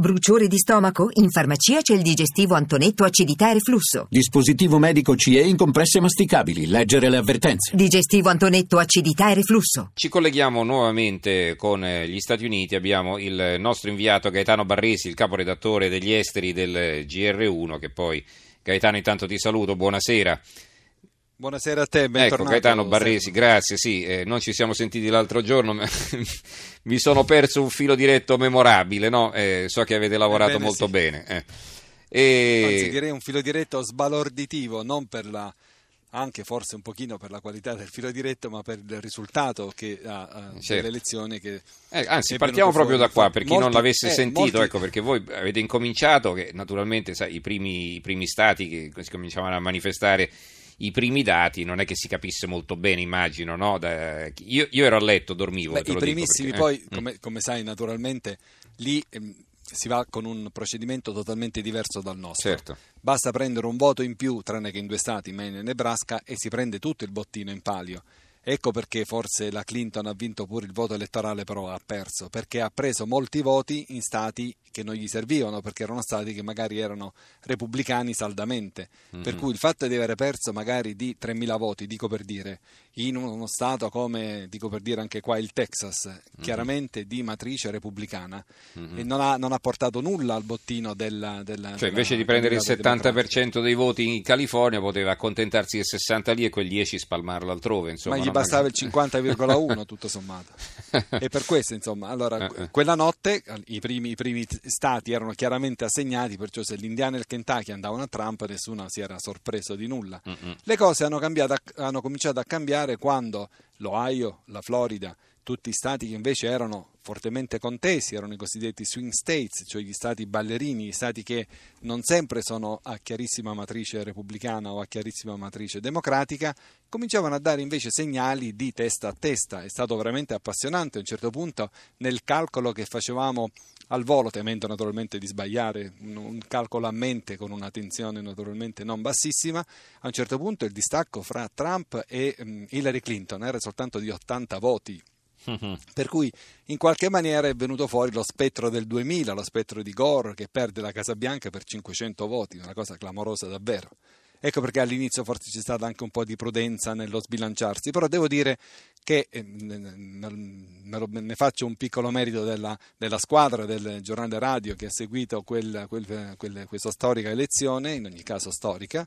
Bruciore di stomaco? In farmacia c'è il digestivo Antonetto acidità e reflusso. Dispositivo medico CE in compresse masticabili. Leggere le avvertenze. Digestivo Antonetto acidità e reflusso. Ci colleghiamo nuovamente con eh, gli Stati Uniti. Abbiamo il nostro inviato Gaetano Barresi, il caporedattore degli esteri del GR1, che poi Gaetano intanto ti saluto, buonasera. Buonasera a te, bentornato. Ecco, Gaetano Barresi, grazie, sì, eh, non ci siamo sentiti l'altro giorno, ma mi sono perso un filo diretto memorabile, no? Eh, so che avete lavorato Ebbene, molto sì. bene. eh. E... Anzi, direi un filo diretto sbalorditivo, non per la anche forse un pochino per la qualità del filo diretto, ma per il risultato che ha, ha Certo. delle elezioni che Eh, anzi, partiamo proprio da qua, per chi Molti- non l'avesse eh, sentito, molti- ecco, perché voi avete incominciato che naturalmente sai, i, primi, i primi stati che si cominciavano a manifestare i primi dati, non è che si capisse molto bene, immagino, no? Da- io, io ero a letto, dormivo. Beh, I primissimi perché- poi, eh, come, come sai naturalmente, lì ehm, si va con un procedimento totalmente diverso dal nostro. Certo. Basta prendere un voto in più, tranne che in due stati, Maine e Nebraska, e si prende tutto il bottino in palio. Ecco perché forse la Clinton ha vinto pure il voto elettorale, però ha perso, perché ha preso molti voti in stati che non gli servivano, perché erano stati che magari erano repubblicani saldamente. Per Mhm. cui il fatto di avere perso magari di 3.000 voti, dico per dire, in uno stato come, dico per dire anche qua il Texas, chiaramente di matrice repubblicana, Mhm. e non ha, non ha portato nulla al bottino della... della Cioè, invece della di prendere il candidata democratica. 70% dei voti in California, poteva accontentarsi del 60 lì e quel 10 spalmarlo altrove. Insomma? Bastava il 50,1 tutto sommato. E per questo, insomma, allora, Eh, eh. quella notte i primi, i primi stati erano chiaramente assegnati, perciò se l'Indiana e il Kentucky andavano a Trump, nessuno si era sorpreso di nulla. Mm-mm. Le cose hanno, cambiato, hanno cominciato a cambiare quando l'Ohio, la Florida, tutti stati che invece erano fortemente contesi, erano i cosiddetti swing states, cioè gli stati ballerini, gli stati che non sempre sono a chiarissima matrice repubblicana o a chiarissima matrice democratica, cominciavano a dare invece segnali di testa a testa. È stato veramente appassionante a un certo punto nel calcolo che facevamo al volo, temendo naturalmente di sbagliare, un, calcolo a mente con una tensione naturalmente non bassissima, a un certo punto il distacco fra Trump e mm, Hillary Clinton era soltanto di 80 voti. Per cui in qualche maniera è venuto fuori lo spettro del 2000, lo spettro di Gore che perde la Casa Bianca per 500 voti, una cosa clamorosa davvero. Ecco perché all'inizio forse c'è stata anche un po' di prudenza nello sbilanciarsi, però devo dire che eh, ne faccio un piccolo merito della, della squadra del giornale radio che ha seguito quel- quel- quel- questa storica elezione, in ogni caso storica,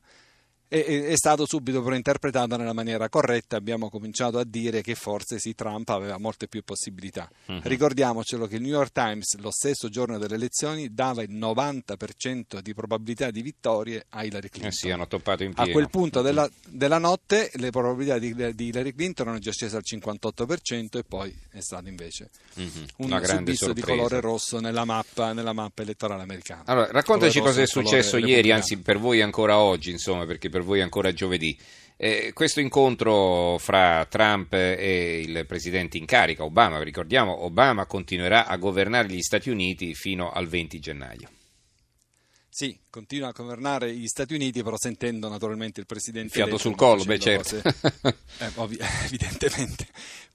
e- è stato subito però interpretato nella maniera corretta. Abbiamo cominciato a dire che forse sì, Trump aveva molte più possibilità. Mhm. Ricordiamocelo che il New York Times, lo stesso giorno delle elezioni, dava il 90% di probabilità di vittorie a Hillary Clinton. Eh sì, hanno toppato in A quel punto della, della notte le probabilità di, di Hillary Clinton erano già scese al 58% e poi è stato invece Mhm. un subisso di colore rosso nella mappa, nella mappa elettorale americana. Allora, raccontaci cosa è successo ieri, anzi per voi ancora oggi, insomma, perché per voi è ancora giovedì. Eh, questo incontro fra Trump e il presidente in carica, Obama, ricordiamo, Obama continuerà a governare gli Stati Uniti fino al 20 gennaio. Sì, continua a governare gli Stati Uniti, però sentendo naturalmente il presidente. Fiato eletto, sul collo, beh certo. cose- eh, ovvi- evidentemente.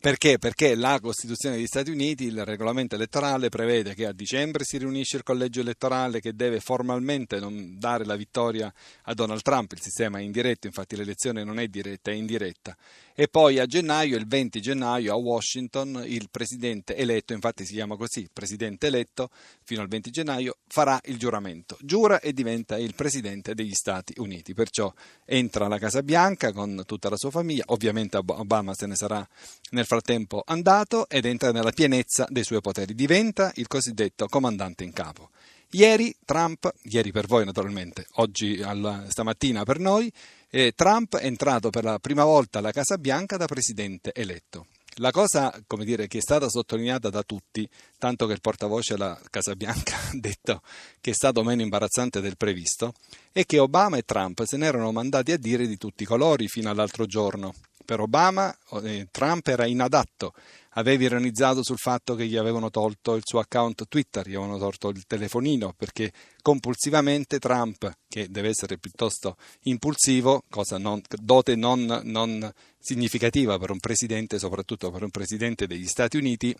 Perché? Perché la Costituzione degli Stati Uniti, il regolamento elettorale prevede che a dicembre si riunisce il collegio elettorale che deve formalmente non dare la vittoria a Donald Trump, il sistema è indiretto, infatti l'elezione non è diretta, è indiretta. E poi a gennaio, il 20 gennaio, a Washington, il presidente eletto, infatti si chiama così, presidente eletto, fino al 20 gennaio, farà il giuramento. Giura e diventa il presidente degli Stati Uniti. Perciò entra alla Casa Bianca con tutta la sua famiglia, ovviamente Ob- Obama se ne sarà nel frattempo andato ed entra nella pienezza dei suoi poteri. Diventa il cosiddetto comandante in capo. Ieri Trump, ieri per voi naturalmente, oggi alla- stamattina per noi, eh, Trump è entrato per la prima volta alla Casa Bianca da presidente eletto. La cosa, come dire, che è stata sottolineata da tutti, tanto che il portavoce della Casa Bianca ha detto che è stato meno imbarazzante del previsto, è che Obama e Trump se ne erano mandati a dire di tutti i colori fino all'altro giorno. Per Obama eh, Trump era inadatto, aveva ironizzato sul fatto che gli avevano tolto il suo account Twitter, gli avevano tolto il telefonino perché compulsivamente Trump, che deve essere piuttosto impulsivo, cosa non, dote non, non significativa per un presidente, soprattutto per un presidente degli Stati Uniti,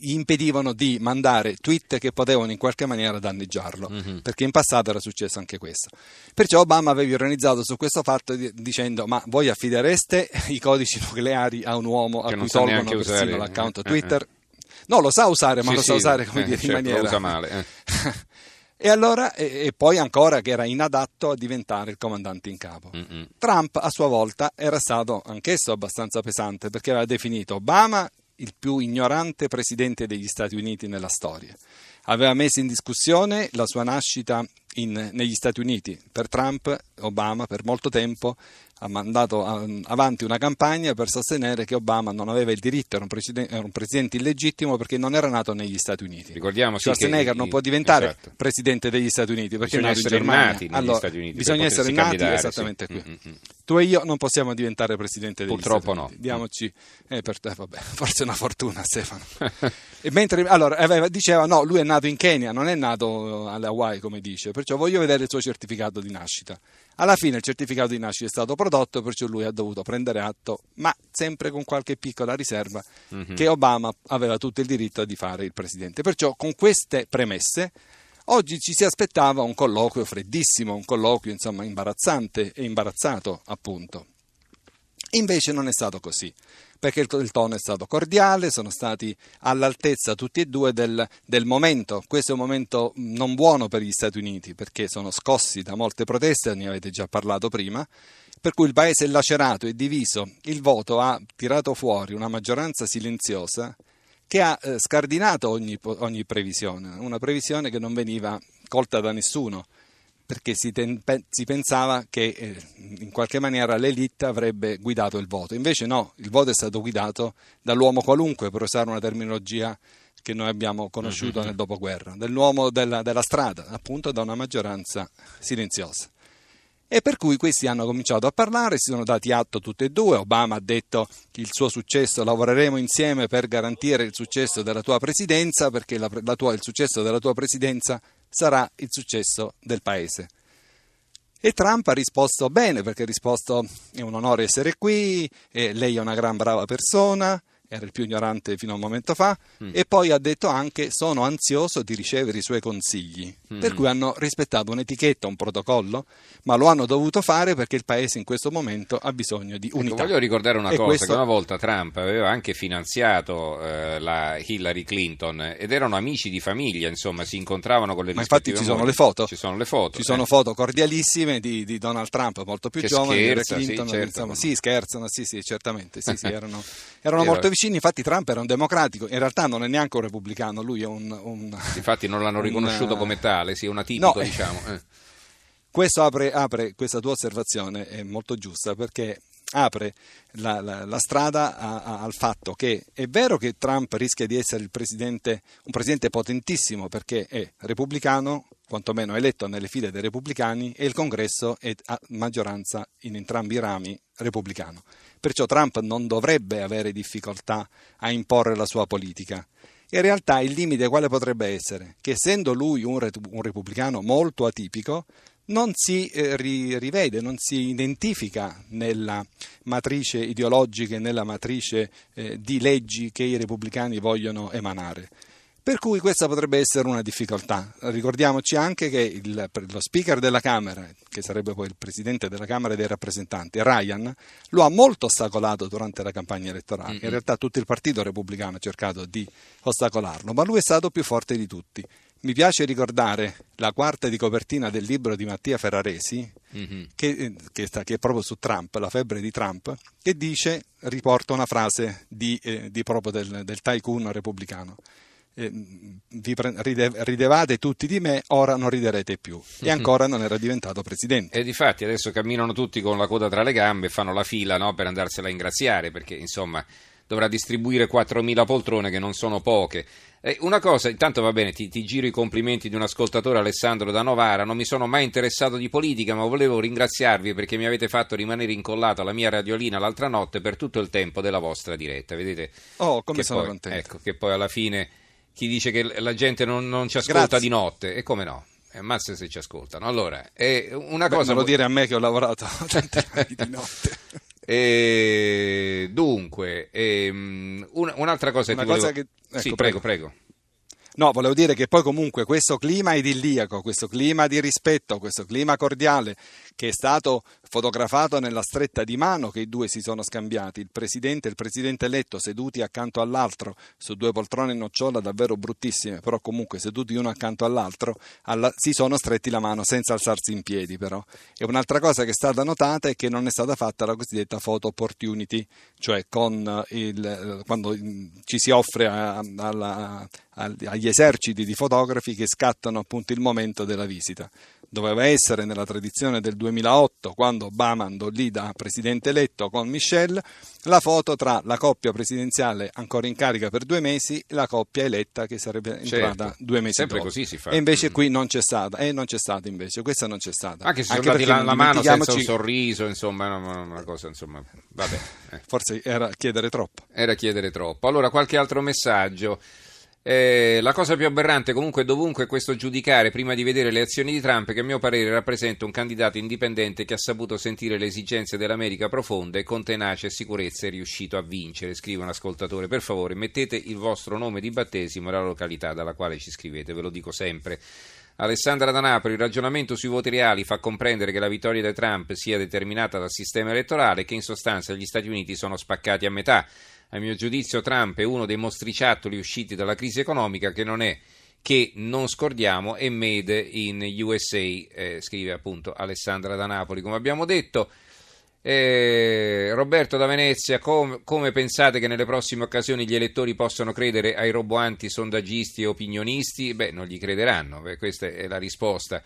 gli impedivano di mandare tweet che potevano in qualche maniera danneggiarlo, Mhm. perché in passato era successo anche questo. Perciò Obama aveva ironizzato su questo fatto di- dicendo ma voi affidereste i codici nucleari a un uomo Che a cui tolgono persino usare, l'account eh, eh, Twitter? No, lo sa usare, ma Sì, lo sa sì, usare come eh, dire, certo, in lo maniera... usa male. eh. E allora, e, e poi ancora che era inadatto a diventare il comandante in capo. Mm-mm. Trump a sua volta era stato anch'esso abbastanza pesante perché aveva definito Obama il più ignorante presidente degli Stati Uniti nella storia. Aveva messo in discussione la sua nascita in- negli Stati Uniti. Per Trump, Obama per molto tempo ha mandato avanti una campagna per sostenere che Obama non aveva il diritto, era un, presiden- era un presidente illegittimo perché non era nato negli Stati Uniti. Ricordiamo sì, che Schwarzenegger i- non può diventare esatto. presidente degli Stati Uniti perché Bisogna è nato in Germania. nati negli Allora, Stati Uniti. Bisogna essere nati esattamente sì. qui. Mm, mm, mm. Tu e io non possiamo diventare presidente degli Purtroppo Stati no. Uniti. Diamoci, eh, per te, vabbè, forse è una fortuna, Stefano. e mentre, allora, aveva- diceva: no, lui è nato in Kenya, non è nato alle Hawaii, come dice, perciò voglio vedere il suo certificato di nascita. Alla fine il certificato di nascita è stato prodotto, perciò lui ha dovuto prendere atto, ma sempre con qualche piccola riserva, Mhm. che Obama aveva tutto il diritto di fare il presidente. Perciò, con queste premesse. Oggi ci si aspettava un colloquio freddissimo, un colloquio insomma imbarazzante e imbarazzato appunto. Invece non è stato così, perché il, tono è stato cordiale, sono stati all'altezza tutti e due del, del momento. Questo è un momento non buono per gli Stati Uniti, perché sono scossi da molte proteste, ne avete già parlato prima, per cui il paese è lacerato e diviso. Il voto ha tirato fuori una maggioranza silenziosa che ha eh, scardinato ogni, ogni previsione, una previsione che non veniva colta da nessuno, perché si, ten- si pensava che eh, in qualche maniera l'elite avrebbe guidato il voto. Invece no, il voto è stato guidato dall'uomo qualunque, per usare una terminologia che noi abbiamo conosciuto nel dopoguerra, dell'uomo della, della strada, appunto da una maggioranza silenziosa. E per cui questi hanno cominciato a parlare, si sono dati atto tutti e due. Obama ha detto che il suo successo, lavoreremo insieme per garantire il successo della tua presidenza, perché la, la tua- il successo della tua presidenza sarà il successo del paese. E Trump ha risposto bene, perché ha risposto è un onore essere qui, e lei è una gran brava persona, era il più ignorante fino a un momento fa, Mm. e poi ha detto anche sono ansioso di ricevere i suoi consigli, Mm. per cui hanno rispettato un'etichetta, un protocollo, ma lo hanno dovuto fare perché il paese in questo momento ha bisogno di Ecco, unità. voglio ricordare una E cosa, questo- che una volta Trump aveva anche finanziato eh, la Hillary Clinton ed erano amici di famiglia, insomma, si incontravano con le Ma infatti rispettive ci sono le foto. Ci sono le foto. Ci sono eh. foto cordialissime di, di Donald Trump, molto più Che giovane, di Hillary scherza, sì, Clinton. certo. insomma, sì, scherzano, sì, sì, certamente. Sì, sì, erano, erano Era- molto vicini. Infatti, Trump era un democratico, in realtà non è neanche un repubblicano, lui è un. un- Infatti non l'hanno un- riconosciuto come tale, sì, un atipico, No, diciamo. eh. Questo apre, apre- questa tua osservazione è molto giusta perché apre la, la- la strada a- a- al fatto che è vero che Trump rischia di essere il presidente, un presidente potentissimo perché è repubblicano, quantomeno eletto nelle file dei repubblicani, e il congresso è a maggioranza in entrambi i rami repubblicano. Perciò Trump non dovrebbe avere difficoltà a imporre la sua politica. In realtà il limite quale potrebbe essere? Che essendo lui un, un repubblicano molto atipico, non si eh, ri- rivede, non si identifica nella matrice ideologica e nella matrice eh, di leggi che i repubblicani vogliono emanare. Per cui questa potrebbe essere una difficoltà. Ricordiamoci anche che il- lo speaker della Camera, che sarebbe poi il presidente della Camera dei rappresentanti, Ryan, lo ha molto ostacolato durante la campagna elettorale. In realtà tutto il partito repubblicano ha cercato di ostacolarlo, ma lui è stato più forte di tutti. Mi piace ricordare la quarta di copertina del libro di Mattia Ferraresi, Mhm. che, eh, che sta- che è proprio su Trump, la febbre di Trump, che dice, riporta una frase di, eh, di proprio del, del tycoon repubblicano. Eh, vi pre- ride- ridevate tutti di me, ora non riderete più. E ancora non era diventato presidente. E difatti adesso camminano tutti con la coda tra le gambe e fanno la fila no, per andarsela a ingraziare perché insomma dovrà distribuire 4.000 poltrone che non sono poche. Eh, una cosa, intanto va bene, ti, ti giro i complimenti di un ascoltatore Alessandro da Novara, non mi sono mai interessato di politica ma volevo ringraziarvi perché mi avete fatto rimanere incollato alla mia radiolina l'altra notte per tutto il tempo della vostra diretta, vedete? Oh, come sono poi, contento. Ecco, che poi alla fine chi dice che la gente non, non ci ascolta Grazie. di notte, e come no? Ammazza se ci ascoltano. Allora, eh, una Beh, cosa... me lo dire a me che ho lavorato anni di notte. E, dunque, ehm, un- un'altra cosa Una che cosa volevo... che- ecco, sì, prego. prego, prego. No, volevo dire che poi comunque questo clima idilliaco, questo clima di rispetto, questo clima cordiale che è stato fotografato nella stretta di mano che i due si sono scambiati, il presidente e il presidente eletto seduti accanto all'altro su due poltrone nocciola davvero bruttissime, però comunque seduti uno accanto all'altro, alla- si sono stretti la mano senza alzarsi in piedi però. E un'altra cosa che è stata notata è che non è stata fatta la cosiddetta photo opportunity, cioè con il, quando mm, ci si offre a- alla- agli agli eserciti di fotografi che scattano appunto il momento della visita. Doveva essere nella tradizione del 2008, quando Obama andò lì da presidente eletto con Michelle, la foto tra la coppia presidenziale ancora in carica per due mesi e la coppia eletta che sarebbe entrata Certo. due mesi Sempre dopo. così si fa. E invece Mm. qui non c'è stata, e non c'è stata invece, questa non c'è stata. Anche se sono dati la, la mano senza un sorriso, insomma, una cosa, insomma, vabbè. eh. Forse era chiedere troppo. Era chiedere troppo. Allora, qualche altro messaggio. Eh, la cosa più aberrante comunque dovunque è questo giudicare prima di vedere le azioni di Trump che a mio parere rappresenta un candidato indipendente che ha saputo sentire le esigenze dell'America profonda e con tenacia e sicurezza è riuscito a vincere, scrive un ascoltatore. Per favore mettete il vostro nome di battesimo e la località dalla quale ci scrivete, ve lo dico sempre. Alessandra da Napoli, il ragionamento sui voti reali fa comprendere che la vittoria di Trump sia determinata dal sistema elettorale e che in sostanza gli Stati Uniti sono spaccati a metà. A mio giudizio Trump è uno dei mostriciattoli usciti dalla crisi economica che non è che non scordiamo è made in USA, eh, scrive appunto Alessandra da Napoli. Come abbiamo detto, eh, Roberto da Venezia, com- come pensate che nelle prossime occasioni gli elettori possano credere ai roboanti sondaggisti e opinionisti? Beh, non gli crederanno, beh, questa è la risposta.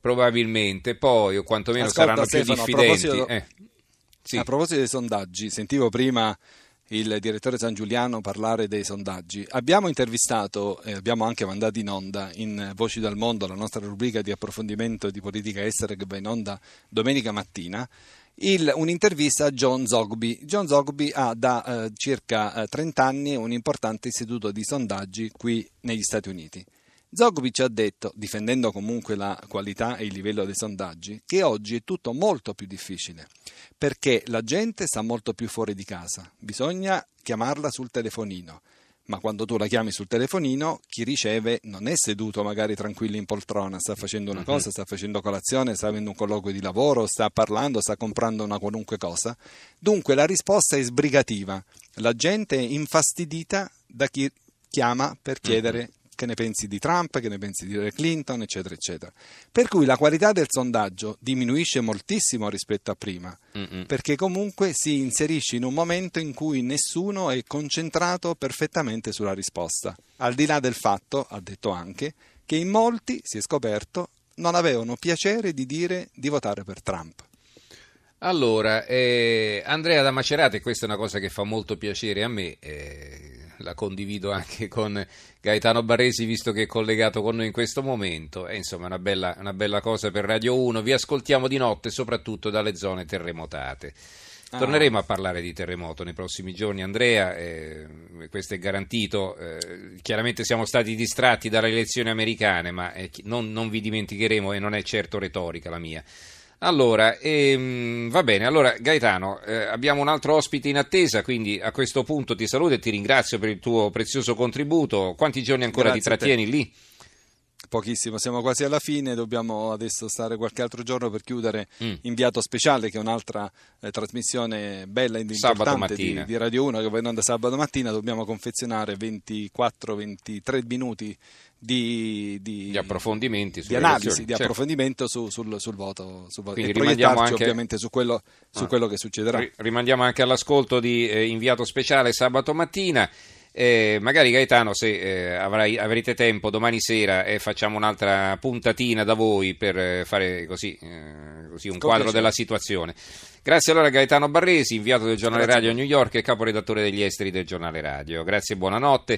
Probabilmente, poi, o quantomeno Ascolta, saranno più Stefano, a diffidenti. proposito- Eh, sì. A proposito dei sondaggi, sentivo prima il direttore San Giuliano parlare dei sondaggi. Abbiamo intervistato e abbiamo anche mandato in onda in Voci dal Mondo, la nostra rubrica di approfondimento di politica estera che va in onda domenica mattina, il- un'intervista a John Zogby. John Zogby ha da eh, circa eh, 30 anni un importante istituto di sondaggi qui negli Stati Uniti. Ci ha detto, difendendo comunque la qualità e il livello dei sondaggi, che oggi è tutto molto più difficile perché la gente sta molto più fuori di casa, bisogna chiamarla sul telefonino, ma quando tu la chiami sul telefonino chi riceve non è seduto magari tranquillo in poltrona, sta facendo una Mhm. cosa, sta facendo colazione, sta avendo un colloquio di lavoro, sta parlando, sta comprando una qualunque cosa, dunque la risposta è sbrigativa, la gente è infastidita da chi chiama per chiedere che ne pensi di Trump, che ne pensi di Hillary Clinton, eccetera, eccetera. Per cui la qualità del sondaggio diminuisce moltissimo rispetto a prima, Mm-mm. perché comunque si inserisce in un momento in cui nessuno è concentrato perfettamente sulla risposta, al di là del fatto, ha detto anche, che in molti, si è scoperto, non avevano piacere di dire di votare per Trump. Allora, eh, Andrea da Macerate, questa è una cosa che fa molto piacere a me, eh, la condivido anche con Gaetano Barresi, visto che è collegato con noi in questo momento, è insomma una bella, una bella cosa per Radio 1, vi ascoltiamo di notte soprattutto dalle zone terremotate. Ah. Torneremo a parlare di terremoto nei prossimi giorni, Andrea, eh, questo è garantito. eh, chiaramente siamo stati distratti dalle elezioni americane, ma eh, non, non vi dimenticheremo e non è certo retorica la mia. Allora, ehm, va bene, allora Gaetano, eh, abbiamo un altro ospite in attesa, quindi a questo punto ti saluto e ti ringrazio per il tuo prezioso contributo. Quanti giorni ancora Grazie ti trattieni lì? Pochissimo, siamo quasi alla fine, dobbiamo adesso stare qualche altro giorno per chiudere Mm. Inviato Speciale, che è un'altra eh, trasmissione bella e importante di, di Radio 1 che va in onda sabato mattina, dobbiamo confezionare 24-23 minuti di, di- Gli approfondimenti di analisi, di certo. approfondimento su- sul, sul voto, sul voto. Quindi e rimandiamo anche- ovviamente su quello, su Ah. quello che succederà. Ri- Rimandiamo anche all'ascolto di eh, inviato speciale sabato mattina. Eh, magari Gaetano, se eh, avrai- avrete tempo domani sera e facciamo un'altra puntatina da voi per eh, fare così, eh, così un quadro della situazione. Grazie allora a Gaetano Barresi, inviato del giornale Grazie radio a a New York e caporedattore degli esteri del giornale radio. Grazie e buonanotte.